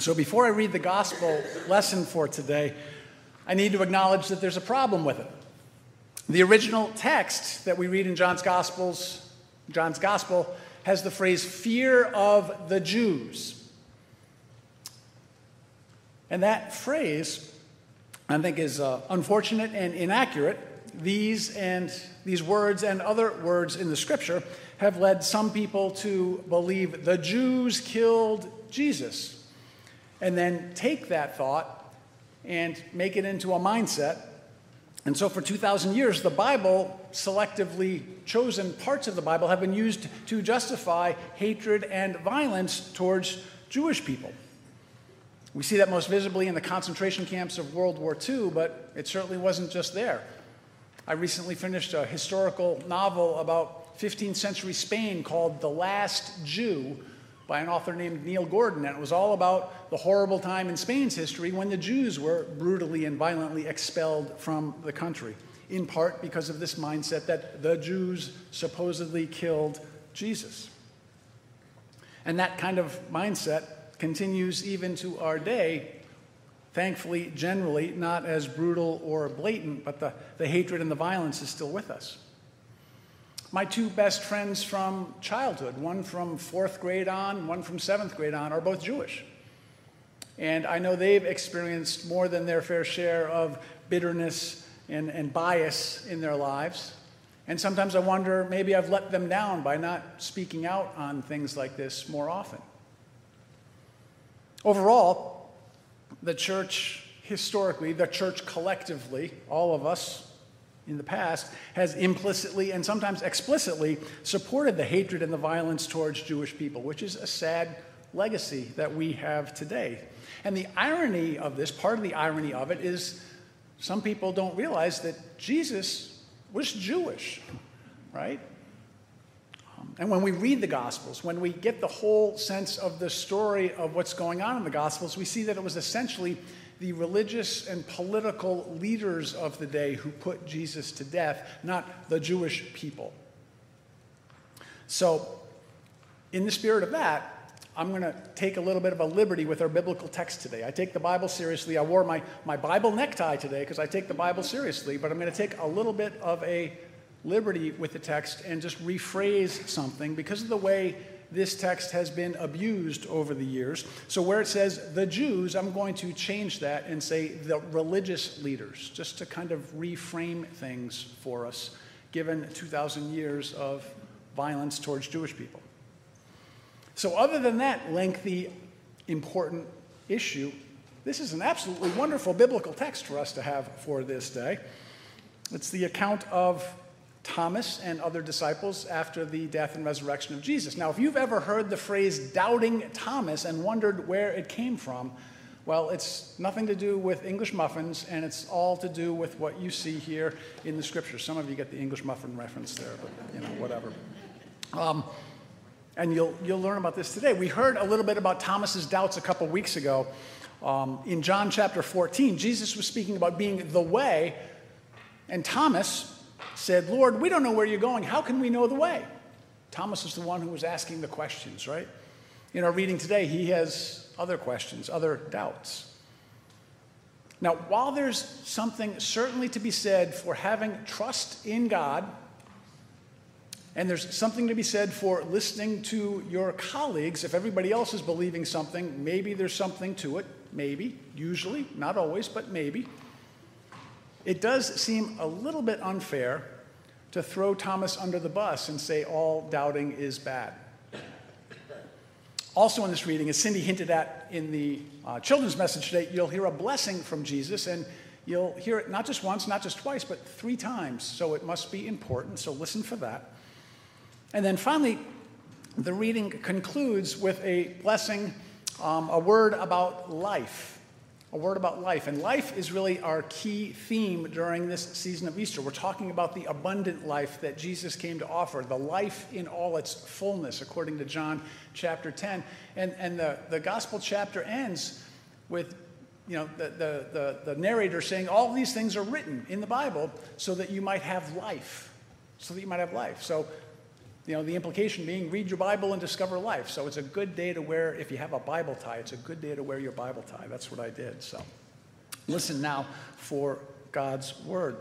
So, before I read the gospel lesson for today, I need to acknowledge that there's a problem with it. The original text that we read in John's Gospels, John's Gospel, has the phrase fear of the Jews. And that phrase, I think, is uh, unfortunate and inaccurate. These and these words and other words in the scripture have led some people to believe the Jews killed Jesus and then take that thought and make it into a mindset. And so, for 2,000 years, the Bible, selectively chosen parts of the Bible, have been used to justify hatred and violence towards Jewish people. We see that most visibly in the concentration camps of World War II, but it certainly wasn't just there. I recently finished a historical novel about 15th century Spain called The Last Jew, by an author named Neil Gordon, and it was all about the horrible time in Spain's history when the Jews were brutally and violently expelled from the country, in part because of this mindset that the Jews supposedly killed Jesus. And that kind of mindset continues even to our day, thankfully, generally not as brutal or blatant, but the, the hatred and the violence is still with us. My two best friends from childhood, one from fourth grade on, one from seventh grade on, are both Jewish. And I know they've experienced more than their fair share of bitterness and, and bias in their lives. And sometimes I wonder maybe I've let them down by not speaking out on things like this more often. Overall, the church historically, the church collectively, all of us, in the past has implicitly and sometimes explicitly supported the hatred and the violence towards Jewish people, which is a sad legacy that we have today. And the irony of this, part of the irony of it, is some people don't realize that Jesus was Jewish, right? Um, and when we read the Gospels, when we get the whole sense of the story of what's going on in the Gospels, we see that it was essentially the religious and political leaders of the day who put Jesus to death, not the Jewish people. So, in the spirit of that, I'm going to take a little bit of a liberty with our biblical text today. I take the Bible seriously. I wore my, my Bible necktie today because I take the Bible seriously, but I'm going to take a little bit of a liberty with the text and just rephrase something because of the way this text has been abused over the years. So, where it says the Jews, I'm going to change that and say the religious leaders, just to kind of reframe things for us, given 2,000 years of violence towards Jewish people. So, other than that lengthy, important issue, this is an absolutely wonderful biblical text for us to have for this day. It's the account of Thomas and other disciples after the death and resurrection of Jesus. Now, if you've ever heard the phrase doubting Thomas and wondered where it came from, well, it's nothing to do with English muffins, and it's all to do with what you see here in the scripture. Some of you get the English muffin reference there, but you know, whatever. Um, and you'll, you'll learn about this today. We heard a little bit about Thomas's doubts a couple weeks ago. Um, in John chapter 14, Jesus was speaking about being the way, and Thomas, said, Lord, we don't know where you're going. How can we know the way? Thomas is the one who was asking the questions, right? In our reading today, he has other questions, other doubts. Now, while there's something certainly to be said for having trust in God, and there's something to be said for listening to your colleagues, if everybody else is believing something, maybe there's something to it. Maybe, usually, not always, but maybe. It does seem a little bit unfair to throw Thomas under the bus and say all doubting is bad. Also, in this reading, as Cindy hinted at in the uh, children's message today, you'll hear a blessing from Jesus, and you'll hear it not just once, not just twice, but three times. So it must be important. So listen for that. And then finally, the reading concludes with a blessing, um, a word about life. A word about life. And life is really our key theme during this season of Easter. We're talking about the abundant life that Jesus came to offer, the life in all its fullness, according to John chapter 10. And, and the, the gospel chapter ends with you know, the, the, the, the narrator saying, All these things are written in the Bible so that you might have life. So that you might have life. So you know, the implication being read your Bible and discover life. So it's a good day to wear, if you have a Bible tie, it's a good day to wear your Bible tie. That's what I did. So listen now for God's word.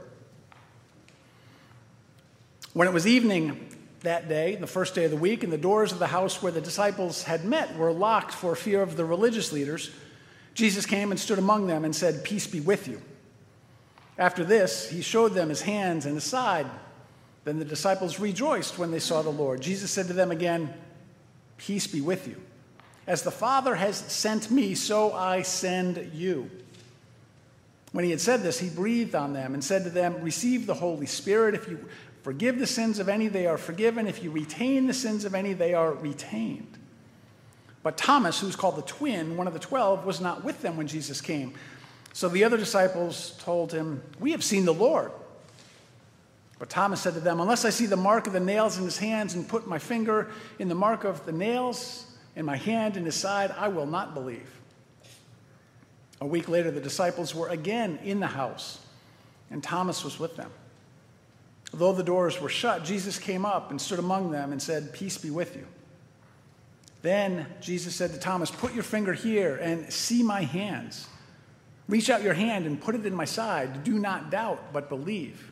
When it was evening that day, the first day of the week, and the doors of the house where the disciples had met were locked for fear of the religious leaders, Jesus came and stood among them and said, Peace be with you. After this, he showed them his hands and his side. Then the disciples rejoiced when they saw the Lord. Jesus said to them again, Peace be with you. As the Father has sent me, so I send you. When he had said this, he breathed on them and said to them, Receive the Holy Spirit. If you forgive the sins of any, they are forgiven. If you retain the sins of any, they are retained. But Thomas, who's called the twin, one of the twelve, was not with them when Jesus came. So the other disciples told him, We have seen the Lord. But Thomas said to them, Unless I see the mark of the nails in his hands and put my finger in the mark of the nails and my hand in his side, I will not believe. A week later, the disciples were again in the house, and Thomas was with them. Though the doors were shut, Jesus came up and stood among them and said, Peace be with you. Then Jesus said to Thomas, Put your finger here and see my hands. Reach out your hand and put it in my side. Do not doubt, but believe.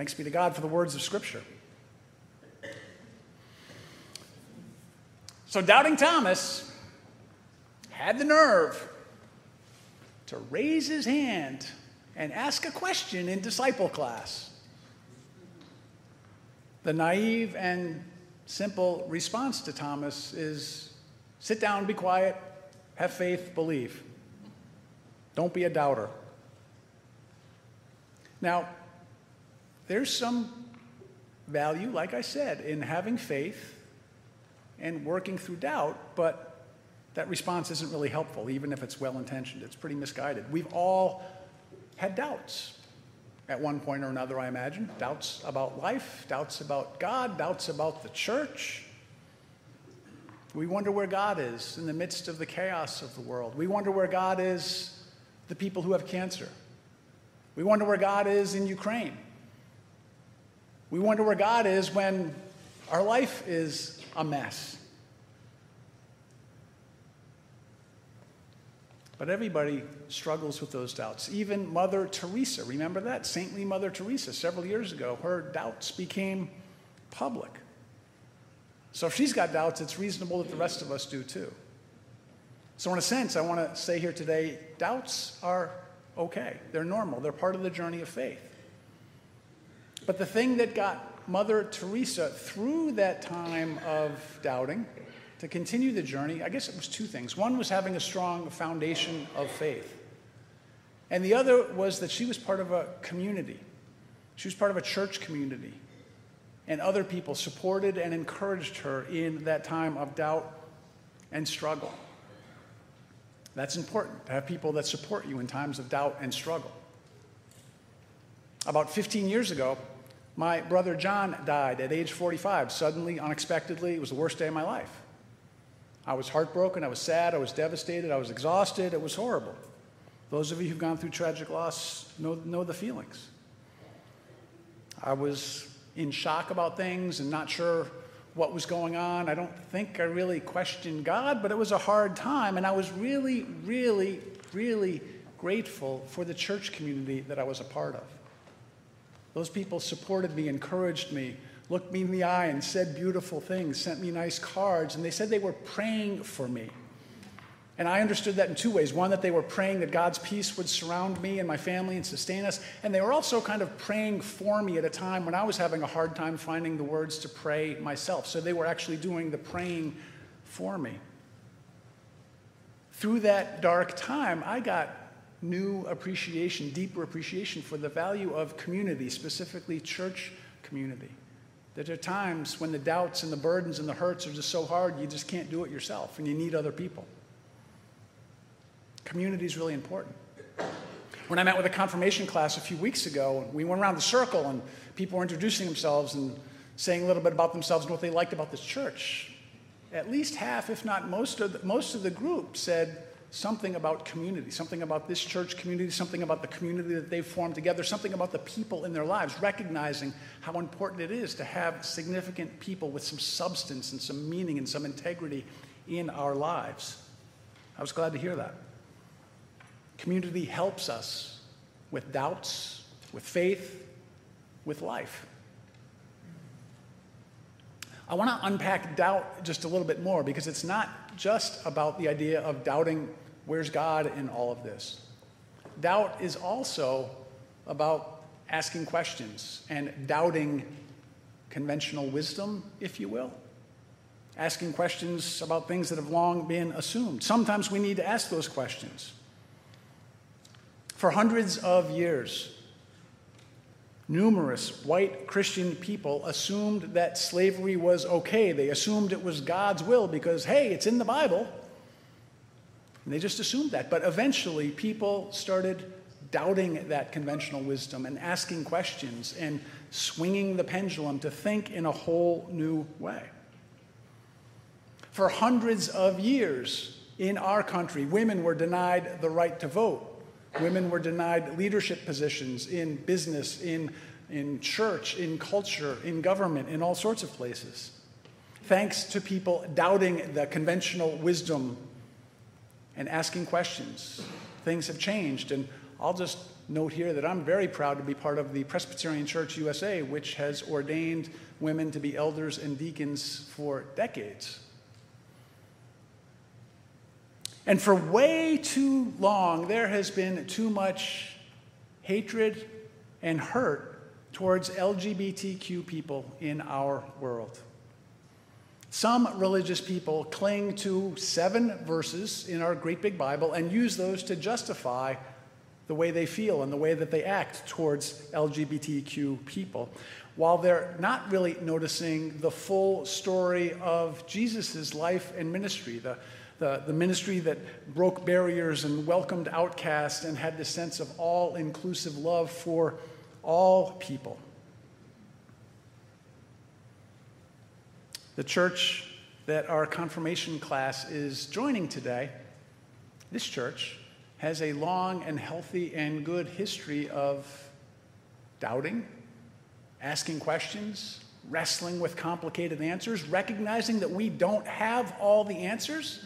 Thanks be to God for the words of Scripture. So, doubting Thomas had the nerve to raise his hand and ask a question in disciple class. The naive and simple response to Thomas is sit down, be quiet, have faith, believe. Don't be a doubter. Now, there's some value, like I said, in having faith and working through doubt, but that response isn't really helpful, even if it's well intentioned. It's pretty misguided. We've all had doubts at one point or another, I imagine. Doubts about life, doubts about God, doubts about the church. We wonder where God is in the midst of the chaos of the world. We wonder where God is the people who have cancer. We wonder where God is in Ukraine. We wonder where God is when our life is a mess. But everybody struggles with those doubts. Even Mother Teresa, remember that? Saintly Mother Teresa, several years ago, her doubts became public. So if she's got doubts, it's reasonable that the rest of us do too. So, in a sense, I want to say here today doubts are okay, they're normal, they're part of the journey of faith. But the thing that got Mother Teresa through that time of doubting to continue the journey, I guess it was two things. One was having a strong foundation of faith, and the other was that she was part of a community. She was part of a church community, and other people supported and encouraged her in that time of doubt and struggle. That's important to have people that support you in times of doubt and struggle. About 15 years ago, my brother John died at age 45, suddenly, unexpectedly. It was the worst day of my life. I was heartbroken, I was sad, I was devastated, I was exhausted, it was horrible. Those of you who've gone through tragic loss know, know the feelings. I was in shock about things and not sure what was going on. I don't think I really questioned God, but it was a hard time, and I was really, really, really grateful for the church community that I was a part of. Those people supported me, encouraged me, looked me in the eye and said beautiful things, sent me nice cards, and they said they were praying for me. And I understood that in two ways. One, that they were praying that God's peace would surround me and my family and sustain us. And they were also kind of praying for me at a time when I was having a hard time finding the words to pray myself. So they were actually doing the praying for me. Through that dark time, I got new appreciation, deeper appreciation for the value of community, specifically church community. That There are times when the doubts and the burdens and the hurts are just so hard, you just can't do it yourself and you need other people. Community is really important. When I met with a confirmation class a few weeks ago, we went around the circle and people were introducing themselves and saying a little bit about themselves and what they liked about this church. At least half, if not most of the, most of the group said something about community, something about this church community, something about the community that they've formed together, something about the people in their lives, recognizing how important it is to have significant people with some substance and some meaning and some integrity in our lives. I was glad to hear that. Community helps us with doubts, with faith, with life. I want to unpack doubt just a little bit more because it's not just about the idea of doubting where's God in all of this. Doubt is also about asking questions and doubting conventional wisdom, if you will. Asking questions about things that have long been assumed. Sometimes we need to ask those questions. For hundreds of years, numerous white Christian people assumed that slavery was okay. They assumed it was God's will because, hey, it's in the Bible. And they just assumed that. But eventually, people started doubting that conventional wisdom and asking questions and swinging the pendulum to think in a whole new way. For hundreds of years in our country, women were denied the right to vote. Women were denied leadership positions in business, in, in church, in culture, in government, in all sorts of places. Thanks to people doubting the conventional wisdom and asking questions, things have changed. And I'll just note here that I'm very proud to be part of the Presbyterian Church USA, which has ordained women to be elders and deacons for decades. And for way too long, there has been too much hatred and hurt towards LGBTQ people in our world. Some religious people cling to seven verses in our great big Bible and use those to justify the way they feel and the way that they act towards LGBTQ people, while they're not really noticing the full story of Jesus' life and ministry, the the, the ministry that broke barriers and welcomed outcasts and had this sense of all inclusive love for all people. The church that our confirmation class is joining today, this church, has a long and healthy and good history of doubting, asking questions, wrestling with complicated answers, recognizing that we don't have all the answers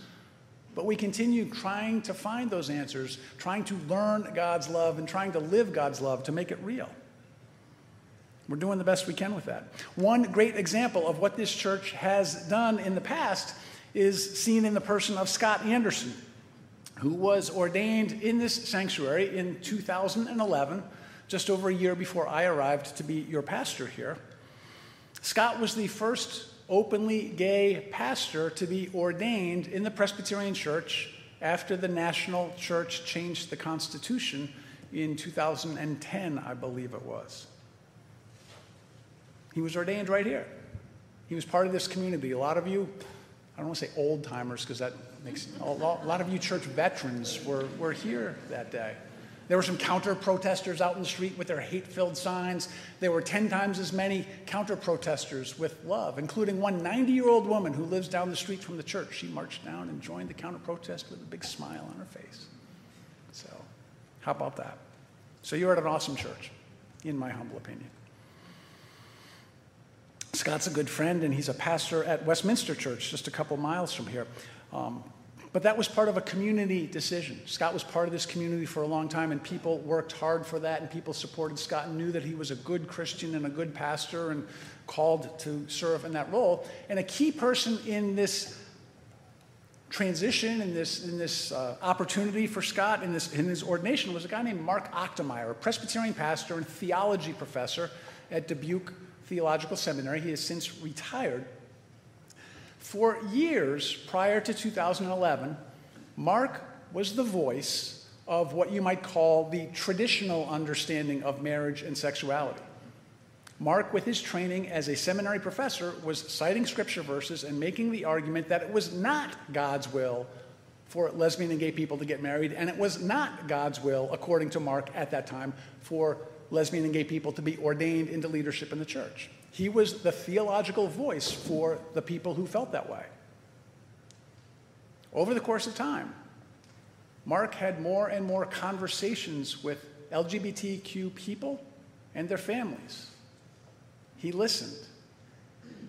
but we continue trying to find those answers, trying to learn God's love, and trying to live God's love to make it real. We're doing the best we can with that. One great example of what this church has done in the past is seen in the person of Scott Anderson, who was ordained in this sanctuary in 2011, just over a year before I arrived to be your pastor here. Scott was the first openly gay pastor to be ordained in the Presbyterian Church after the national church changed the Constitution in 2010, I believe it was. He was ordained right here. He was part of this community. A lot of you, I don't want to say old timers because that makes a lot of you church veterans were, were here that day. There were some counter protesters out in the street with their hate filled signs. There were 10 times as many counter protesters with love, including one 90 year old woman who lives down the street from the church. She marched down and joined the counter protest with a big smile on her face. So, how about that? So, you're at an awesome church, in my humble opinion. Scott's a good friend, and he's a pastor at Westminster Church, just a couple miles from here. Um, But that was part of a community decision. Scott was part of this community for a long time, and people worked hard for that, and people supported Scott and knew that he was a good Christian and a good pastor and called to serve in that role. And a key person in this transition, in this, in this uh, opportunity for Scott in, this, in his ordination, was a guy named Mark Achtemeier, a Presbyterian pastor and theology professor at Dubuque Theological Seminary. He has since retired. For years prior to 2011, Mark was the voice of what you might call the traditional understanding of marriage and sexuality. Mark, with his training as a seminary professor, was citing scripture verses and making the argument that it was not God's will for lesbian and gay people to get married, and it was not God's will, according to Mark at that time, for lesbian and gay people to be ordained into leadership in the church. He was the theological voice for the people who felt that way. Over the course of time, Mark had more and more conversations with LGBTQ people and their families. He listened.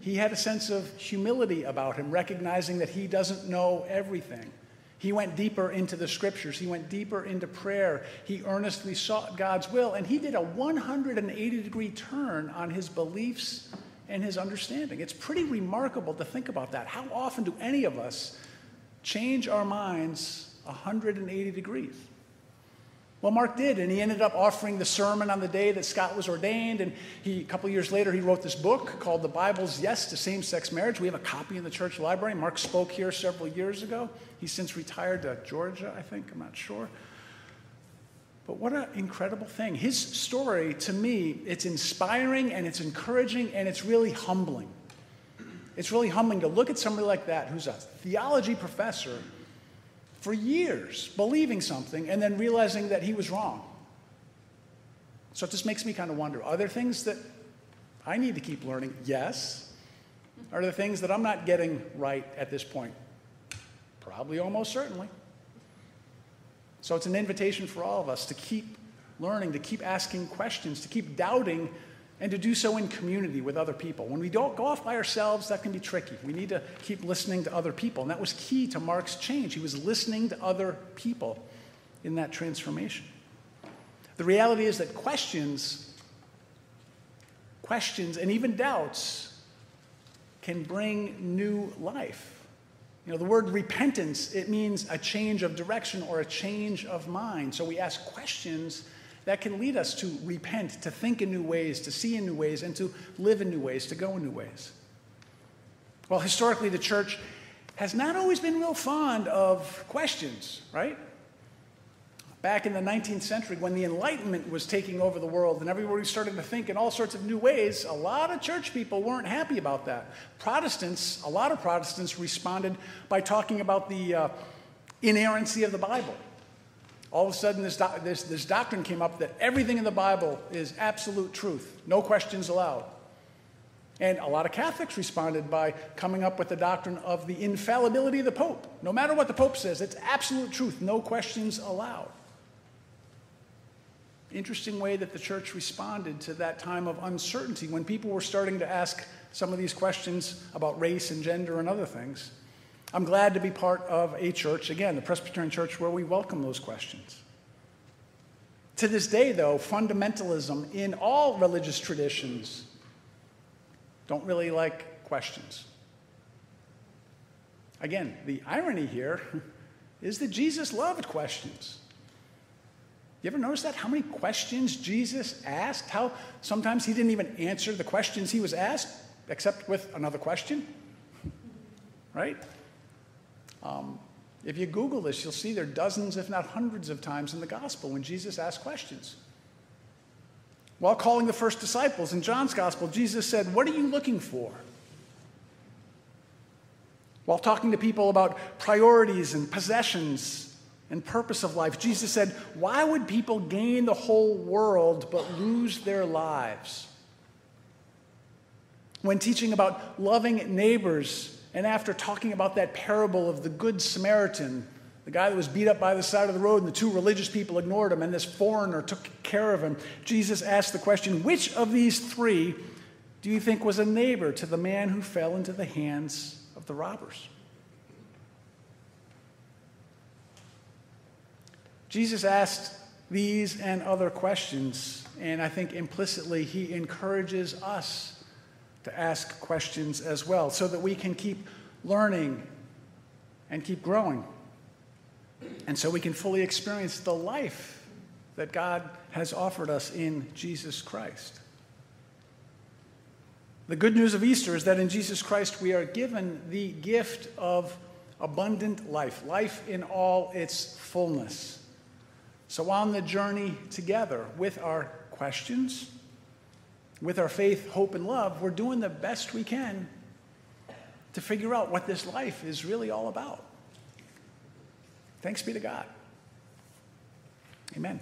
He had a sense of humility about him, recognizing that he doesn't know everything. He went deeper into the scriptures. He went deeper into prayer. He earnestly sought God's will. And he did a 180 degree turn on his beliefs and his understanding. It's pretty remarkable to think about that. How often do any of us change our minds 180 degrees? Well, Mark did, and he ended up offering the sermon on the day that Scott was ordained. And he, a couple years later, he wrote this book called The Bible's Yes to Same Sex Marriage. We have a copy in the church library. Mark spoke here several years ago. He's since retired to Georgia, I think, I'm not sure. But what an incredible thing. His story, to me, it's inspiring and it's encouraging and it's really humbling. It's really humbling to look at somebody like that who's a theology professor for years believing something and then realizing that he was wrong. So it just makes me kind of wonder are there things that I need to keep learning? Yes. Are there things that I'm not getting right at this point? Probably almost certainly. So it's an invitation for all of us to keep learning, to keep asking questions, to keep doubting and to do so in community with other people. When we don't go off by ourselves, that can be tricky. We need to keep listening to other people. And that was key to Mark's change. He was listening to other people in that transformation. The reality is that questions, questions, and even doubts can bring new life. You know, the word repentance, it means a change of direction or a change of mind. So we ask questions that can lead us to repent, to think in new ways, to see in new ways, and to live in new ways, to go in new ways. Well, historically, the church has not always been real fond of questions, right? Back in the 19th century, when the Enlightenment was taking over the world and everybody started to think in all sorts of new ways, a lot of church people weren't happy about that. Protestants, a lot of Protestants responded by talking about the uh, inerrancy of the Bible all of a sudden this, this, this doctrine came up that everything in the Bible is absolute truth, no questions allowed. And a lot of Catholics responded by coming up with the doctrine of the infallibility of the Pope. No matter what the Pope says, it's absolute truth, no questions allowed. Interesting way that the church responded to that time of uncertainty when people were starting to ask some of these questions about race and gender and other things. I'm glad to be part of a church, again, the Presbyterian Church, where we welcome those questions. To this day, though, fundamentalism in all religious traditions don't really like questions. Again, the irony here is that Jesus loved questions. You ever notice that? How many questions Jesus asked? How sometimes he didn't even answer the questions he was asked, except with another question? right? Um, if you Google this, you'll see there are dozens, if not hundreds, of times in the gospel when Jesus asked questions. While calling the first disciples in John's gospel, Jesus said, What are you looking for? While talking to people about priorities and possessions and purpose of life, Jesus said, Why would people gain the whole world but lose their lives? When teaching about loving neighbors and after talking about that parable of the Good Samaritan, the guy that was beat up by the side of the road and the two religious people ignored him and this foreigner took care of him, Jesus asked the question which of these three do you think was a neighbor to the man who fell into the hands of the robbers? Jesus asked these and other questions, and I think implicitly he encourages us to ask questions as well so that we can keep learning and keep growing. And so we can fully experience the life that God has offered us in Jesus Christ. The good news of Easter is that in Jesus Christ we are given the gift of abundant life, life in all its fullness. So, on the journey together with our questions, with our faith, hope, and love, we're doing the best we can to figure out what this life is really all about. Thanks be to God. Amen.